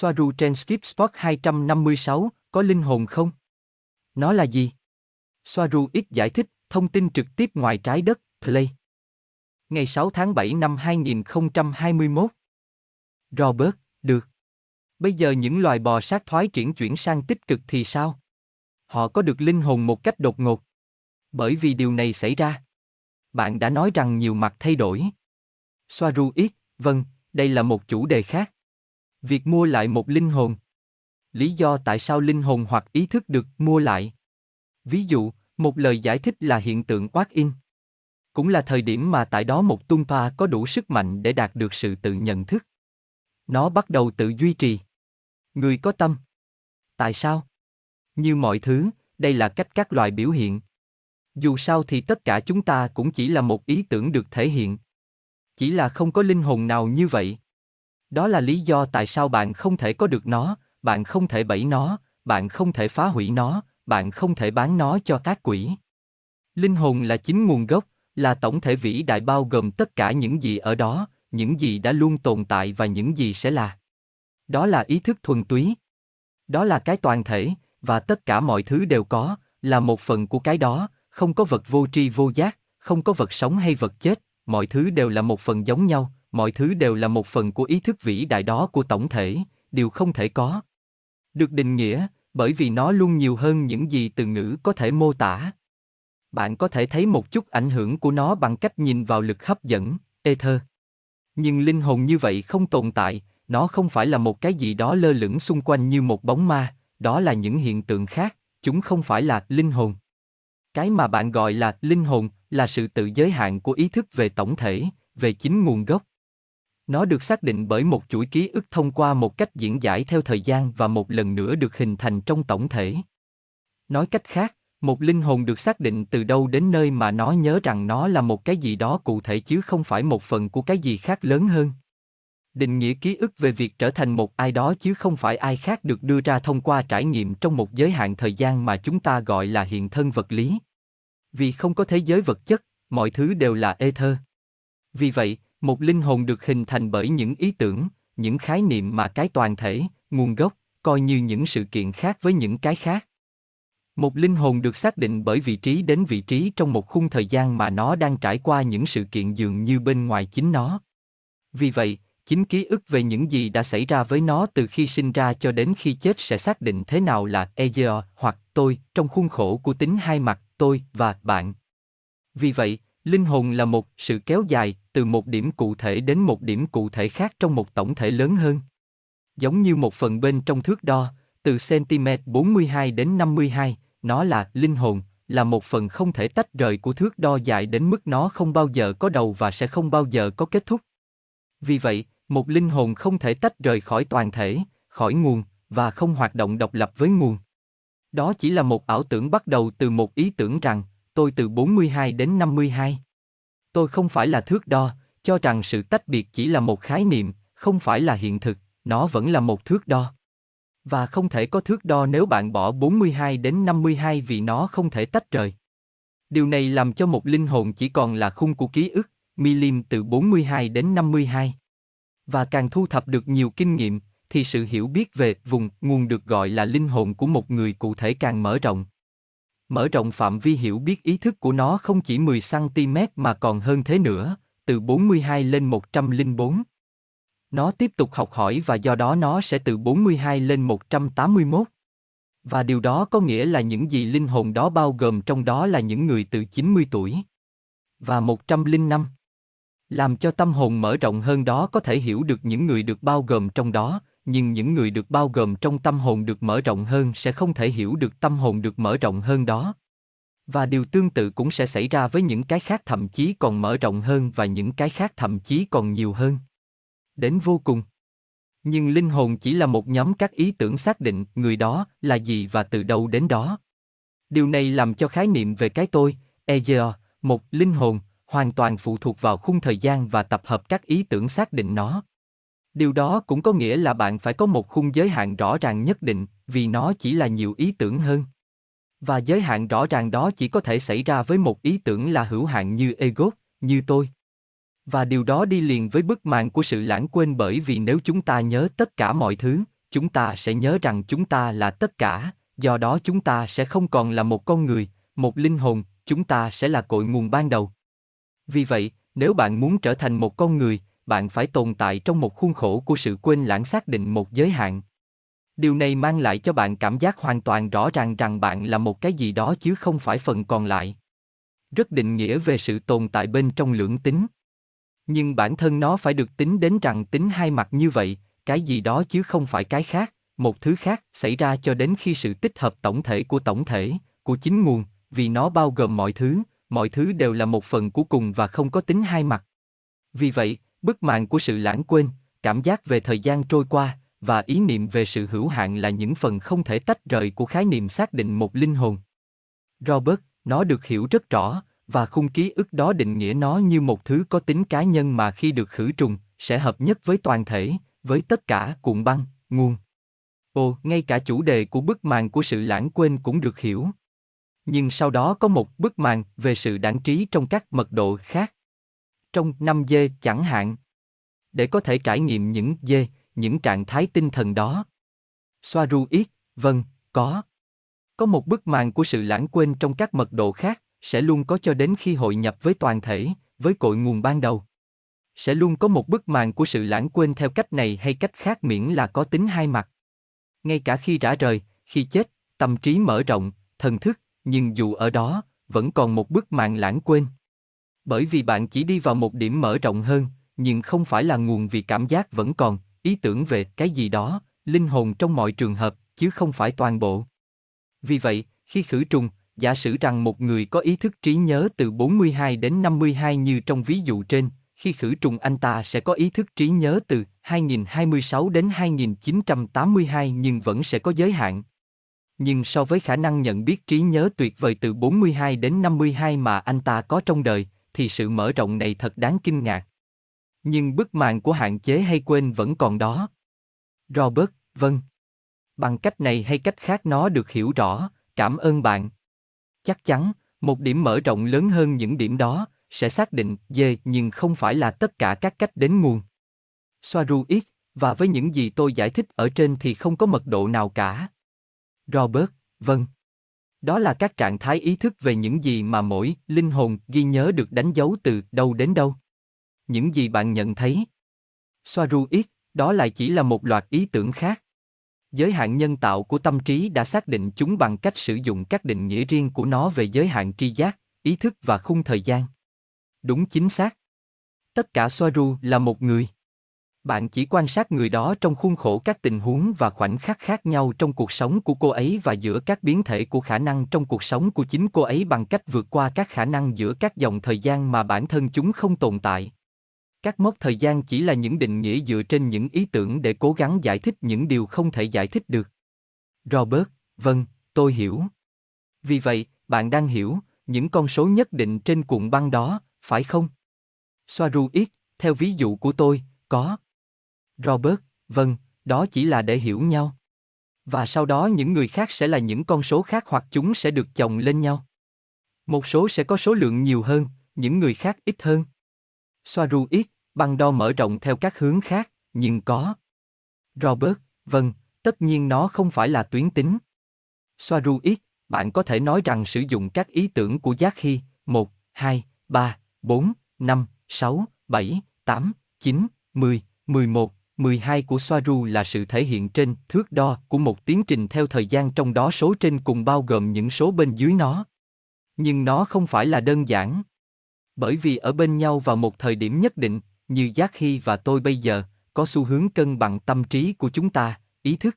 Soaru trên Skip Spot 256, có linh hồn không? Nó là gì? Soaru ít giải thích, thông tin trực tiếp ngoài trái đất, Play. Ngày 6 tháng 7 năm 2021. Robert, được. Bây giờ những loài bò sát thoái triển chuyển sang tích cực thì sao? Họ có được linh hồn một cách đột ngột. Bởi vì điều này xảy ra. Bạn đã nói rằng nhiều mặt thay đổi. Soaru ít, vâng, đây là một chủ đề khác. Việc mua lại một linh hồn. Lý do tại sao linh hồn hoặc ý thức được mua lại. Ví dụ, một lời giải thích là hiện tượng oát in. Cũng là thời điểm mà tại đó một tumpa có đủ sức mạnh để đạt được sự tự nhận thức. Nó bắt đầu tự duy trì. Người có tâm. Tại sao? Như mọi thứ, đây là cách các loài biểu hiện. Dù sao thì tất cả chúng ta cũng chỉ là một ý tưởng được thể hiện. Chỉ là không có linh hồn nào như vậy. Đó là lý do tại sao bạn không thể có được nó, bạn không thể bẫy nó, bạn không thể phá hủy nó, bạn không thể bán nó cho các quỷ. Linh hồn là chính nguồn gốc, là tổng thể vĩ đại bao gồm tất cả những gì ở đó, những gì đã luôn tồn tại và những gì sẽ là. Đó là ý thức thuần túy. Đó là cái toàn thể, và tất cả mọi thứ đều có, là một phần của cái đó, không có vật vô tri vô giác, không có vật sống hay vật chết, mọi thứ đều là một phần giống nhau, mọi thứ đều là một phần của ý thức vĩ đại đó của tổng thể, điều không thể có. Được định nghĩa, bởi vì nó luôn nhiều hơn những gì từ ngữ có thể mô tả. Bạn có thể thấy một chút ảnh hưởng của nó bằng cách nhìn vào lực hấp dẫn, ether. Nhưng linh hồn như vậy không tồn tại, nó không phải là một cái gì đó lơ lửng xung quanh như một bóng ma, đó là những hiện tượng khác, chúng không phải là linh hồn. Cái mà bạn gọi là linh hồn là sự tự giới hạn của ý thức về tổng thể, về chính nguồn gốc. Nó được xác định bởi một chuỗi ký ức thông qua một cách diễn giải theo thời gian và một lần nữa được hình thành trong tổng thể. Nói cách khác, một linh hồn được xác định từ đâu đến nơi mà nó nhớ rằng nó là một cái gì đó cụ thể chứ không phải một phần của cái gì khác lớn hơn. Định nghĩa ký ức về việc trở thành một ai đó chứ không phải ai khác được đưa ra thông qua trải nghiệm trong một giới hạn thời gian mà chúng ta gọi là hiện thân vật lý. Vì không có thế giới vật chất, mọi thứ đều là ether. Vì vậy, một linh hồn được hình thành bởi những ý tưởng, những khái niệm mà cái toàn thể, nguồn gốc, coi như những sự kiện khác với những cái khác. Một linh hồn được xác định bởi vị trí đến vị trí trong một khung thời gian mà nó đang trải qua những sự kiện dường như bên ngoài chính nó. Vì vậy, chính ký ức về những gì đã xảy ra với nó từ khi sinh ra cho đến khi chết sẽ xác định thế nào là Ezio hoặc tôi trong khuôn khổ của tính hai mặt tôi và bạn. Vì vậy, linh hồn là một sự kéo dài từ một điểm cụ thể đến một điểm cụ thể khác trong một tổng thể lớn hơn. Giống như một phần bên trong thước đo, từ cm 42 đến 52, nó là linh hồn, là một phần không thể tách rời của thước đo dài đến mức nó không bao giờ có đầu và sẽ không bao giờ có kết thúc. Vì vậy, một linh hồn không thể tách rời khỏi toàn thể, khỏi nguồn, và không hoạt động độc lập với nguồn. Đó chỉ là một ảo tưởng bắt đầu từ một ý tưởng rằng, tôi từ 42 đến 52. Tôi không phải là thước đo, cho rằng sự tách biệt chỉ là một khái niệm, không phải là hiện thực, nó vẫn là một thước đo. Và không thể có thước đo nếu bạn bỏ 42 đến 52 vì nó không thể tách rời. Điều này làm cho một linh hồn chỉ còn là khung của ký ức, milim từ 42 đến 52. Và càng thu thập được nhiều kinh nghiệm, thì sự hiểu biết về vùng nguồn được gọi là linh hồn của một người cụ thể càng mở rộng. Mở rộng phạm vi hiểu biết ý thức của nó không chỉ 10 cm mà còn hơn thế nữa, từ 42 lên 104. Nó tiếp tục học hỏi và do đó nó sẽ từ 42 lên 181. Và điều đó có nghĩa là những gì linh hồn đó bao gồm trong đó là những người từ 90 tuổi và 105. Làm cho tâm hồn mở rộng hơn đó có thể hiểu được những người được bao gồm trong đó, nhưng những người được bao gồm trong tâm hồn được mở rộng hơn sẽ không thể hiểu được tâm hồn được mở rộng hơn đó. Và điều tương tự cũng sẽ xảy ra với những cái khác thậm chí còn mở rộng hơn và những cái khác thậm chí còn nhiều hơn. Đến vô cùng. Nhưng linh hồn chỉ là một nhóm các ý tưởng xác định người đó là gì và từ đâu đến đó. Điều này làm cho khái niệm về cái tôi, ego, một linh hồn, hoàn toàn phụ thuộc vào khung thời gian và tập hợp các ý tưởng xác định nó. Điều đó cũng có nghĩa là bạn phải có một khung giới hạn rõ ràng nhất định, vì nó chỉ là nhiều ý tưởng hơn. Và giới hạn rõ ràng đó chỉ có thể xảy ra với một ý tưởng là hữu hạn như ego, như tôi. Và điều đó đi liền với bức màn của sự lãng quên bởi vì nếu chúng ta nhớ tất cả mọi thứ, chúng ta sẽ nhớ rằng chúng ta là tất cả, do đó chúng ta sẽ không còn là một con người, một linh hồn, chúng ta sẽ là cội nguồn ban đầu. Vì vậy, nếu bạn muốn trở thành một con người, bạn phải tồn tại trong một khuôn khổ của sự quên lãng xác định một giới hạn. Điều này mang lại cho bạn cảm giác hoàn toàn rõ ràng rằng bạn là một cái gì đó chứ không phải phần còn lại. Rất định nghĩa về sự tồn tại bên trong lưỡng tính. Nhưng bản thân nó phải được tính đến rằng tính hai mặt như vậy, cái gì đó chứ không phải cái khác, một thứ khác xảy ra cho đến khi sự tích hợp tổng thể của tổng thể, của chính nguồn, vì nó bao gồm mọi thứ, mọi thứ đều là một phần của cùng và không có tính hai mặt. Vì vậy, bức màn của sự lãng quên, cảm giác về thời gian trôi qua, và ý niệm về sự hữu hạn là những phần không thể tách rời của khái niệm xác định một linh hồn. Robert, nó được hiểu rất rõ, và khung ký ức đó định nghĩa nó như một thứ có tính cá nhân mà khi được khử trùng, sẽ hợp nhất với toàn thể, với tất cả cuộn băng, nguồn. Ồ, ngay cả chủ đề của bức màn của sự lãng quên cũng được hiểu. Nhưng sau đó có một bức màn về sự đẳng trí trong các mật độ khác. Trong 5 dê chẳng hạn. Để có thể trải nghiệm những dê, những trạng thái tinh thần đó. Soaru ít, vâng, có. Có một bức màn của sự lãng quên trong các mật độ khác, sẽ luôn có cho đến khi hội nhập với toàn thể, với cội nguồn ban đầu. Sẽ luôn có một bức màn của sự lãng quên theo cách này hay cách khác miễn là có tính hai mặt. Ngay cả khi rã rời, khi chết, tâm trí mở rộng, thần thức, nhưng dù ở đó, vẫn còn một bức màn lãng quên. Bởi vì bạn chỉ đi vào một điểm mở rộng hơn, nhưng không phải là nguồn vì cảm giác vẫn còn, ý tưởng về cái gì đó, linh hồn trong mọi trường hợp, chứ không phải toàn bộ. Vì vậy, khi khử trùng, giả sử rằng một người có ý thức trí nhớ từ 42 đến 52 như trong ví dụ trên, khi khử trùng anh ta sẽ có ý thức trí nhớ từ 2026 đến 2982 nhưng vẫn sẽ có giới hạn. Nhưng so với khả năng nhận biết trí nhớ tuyệt vời từ 42 đến 52 mà anh ta có trong đời, thì sự mở rộng này thật đáng kinh ngạc. Nhưng bức màn của hạn chế hay quên vẫn còn đó. Robert, vâng. Bằng cách này hay cách khác nó được hiểu rõ, cảm ơn bạn. Chắc chắn, một điểm mở rộng lớn hơn những điểm đó, sẽ xác định dê nhưng không phải là tất cả các cách đến nguồn. Soaru ít, và với những gì tôi giải thích ở trên thì không có mật độ nào cả. Robert, vâng. Đó là các trạng thái ý thức về những gì mà mỗi linh hồn ghi nhớ được đánh dấu từ đâu đến đâu. Những gì bạn nhận thấy. Soaru ít, đó lại chỉ là một loạt ý tưởng khác. Giới hạn nhân tạo của tâm trí đã xác định chúng bằng cách sử dụng các định nghĩa riêng của nó về giới hạn tri giác, ý thức và khung thời gian. Đúng chính xác. Tất cả Soaru là một người. Bạn chỉ quan sát người đó trong khuôn khổ các tình huống và khoảnh khắc khác nhau trong cuộc sống của cô ấy và giữa các biến thể của khả năng trong cuộc sống của chính cô ấy bằng cách vượt qua các khả năng giữa các dòng thời gian mà bản thân chúng không tồn tại. Các mốc thời gian chỉ là những định nghĩa dựa trên những ý tưởng để cố gắng giải thích những điều không thể giải thích được. Robert, vâng, tôi hiểu. Vì vậy, bạn đang hiểu những con số nhất định trên cuộn băng đó, phải không? Soaru ít, theo ví dụ của tôi, có. Robert, vâng, đó chỉ là để hiểu nhau. Và sau đó những người khác sẽ là những con số khác hoặc chúng sẽ được chồng lên nhau. Một số sẽ có số lượng nhiều hơn, những người khác ít hơn. Soaru ít, băng đo mở rộng theo các hướng khác, nhưng có. Robert, vâng, tất nhiên nó không phải là tuyến tính. Soaru ít, bạn có thể nói rằng sử dụng các ý tưởng của giác khi, 1, 2, 3, 4, 5, 6, 7, 8, 9, 10, 11, 12 của Soaru là sự thể hiện trên thước đo của một tiến trình theo thời gian trong đó số trên cùng bao gồm những số bên dưới nó. Nhưng nó không phải là đơn giản. Bởi vì ở bên nhau vào một thời điểm nhất định, như Giác Hy và tôi bây giờ, có xu hướng cân bằng tâm trí của chúng ta, ý thức.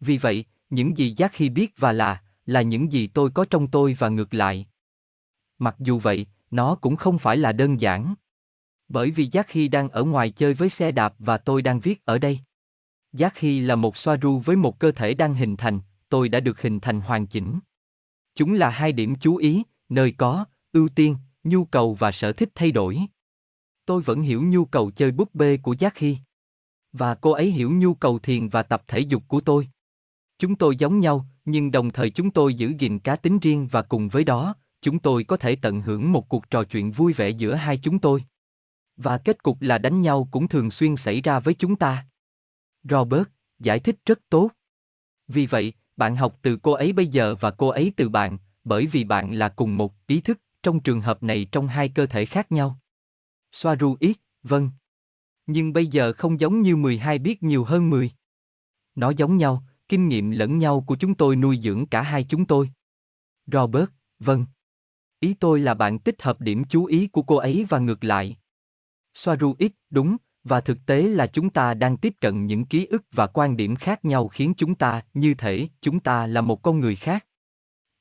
Vì vậy, những gì Giác Hy biết và là, là những gì tôi có trong tôi và ngược lại. Mặc dù vậy, nó cũng không phải là đơn giản. Bởi vì Giác Hy đang ở ngoài chơi với xe đạp và tôi đang viết ở đây. Giác Hy là một xoa ru với một cơ thể đang hình thành, tôi đã được hình thành hoàn chỉnh. Chúng là hai điểm chú ý, nơi có, ưu tiên, nhu cầu và sở thích thay đổi. Tôi vẫn hiểu nhu cầu chơi búp bê của Giác Hy. Và cô ấy hiểu nhu cầu thiền và tập thể dục của tôi. Chúng tôi giống nhau, nhưng đồng thời chúng tôi giữ gìn cá tính riêng và cùng với đó, chúng tôi có thể tận hưởng một cuộc trò chuyện vui vẻ giữa hai chúng tôi. Và kết cục là đánh nhau cũng thường xuyên xảy ra với chúng ta. Robert, giải thích rất tốt. Vì vậy, bạn học từ cô ấy bây giờ và cô ấy từ bạn, bởi vì bạn là cùng một ý thức, trong trường hợp này trong hai cơ thể khác nhau. Soaru ít, vâng. Nhưng bây giờ không giống như 12 biết nhiều hơn 10. Nó giống nhau, kinh nghiệm lẫn nhau của chúng tôi nuôi dưỡng cả hai chúng tôi. Robert, vâng. Ý tôi là bạn tích hợp điểm chú ý của cô ấy và ngược lại. Soaru ít, đúng, và thực tế là chúng ta đang tiếp cận những ký ức và quan điểm khác nhau khiến chúng ta như thể chúng ta là một con người khác.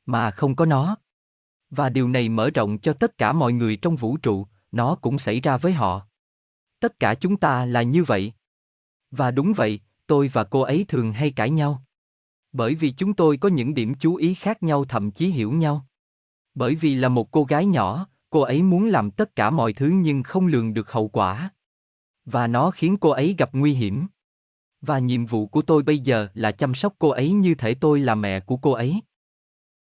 Mà không có nó. Và điều này mở rộng cho tất cả mọi người trong vũ trụ nó cũng xảy ra với họ. Tất cả chúng ta là như vậy. Và đúng vậy tôi và cô ấy thường hay cãi nhau. Bởi vì chúng tôi có những điểm chú ý khác nhau thậm chí hiểu nhau. Bởi vì là một cô gái nhỏ cô ấy muốn làm tất cả mọi thứ nhưng không lường được hậu quả và nó khiến cô ấy gặp nguy hiểm. Và nhiệm vụ của tôi bây giờ là chăm sóc cô ấy như thể tôi là mẹ của cô ấy.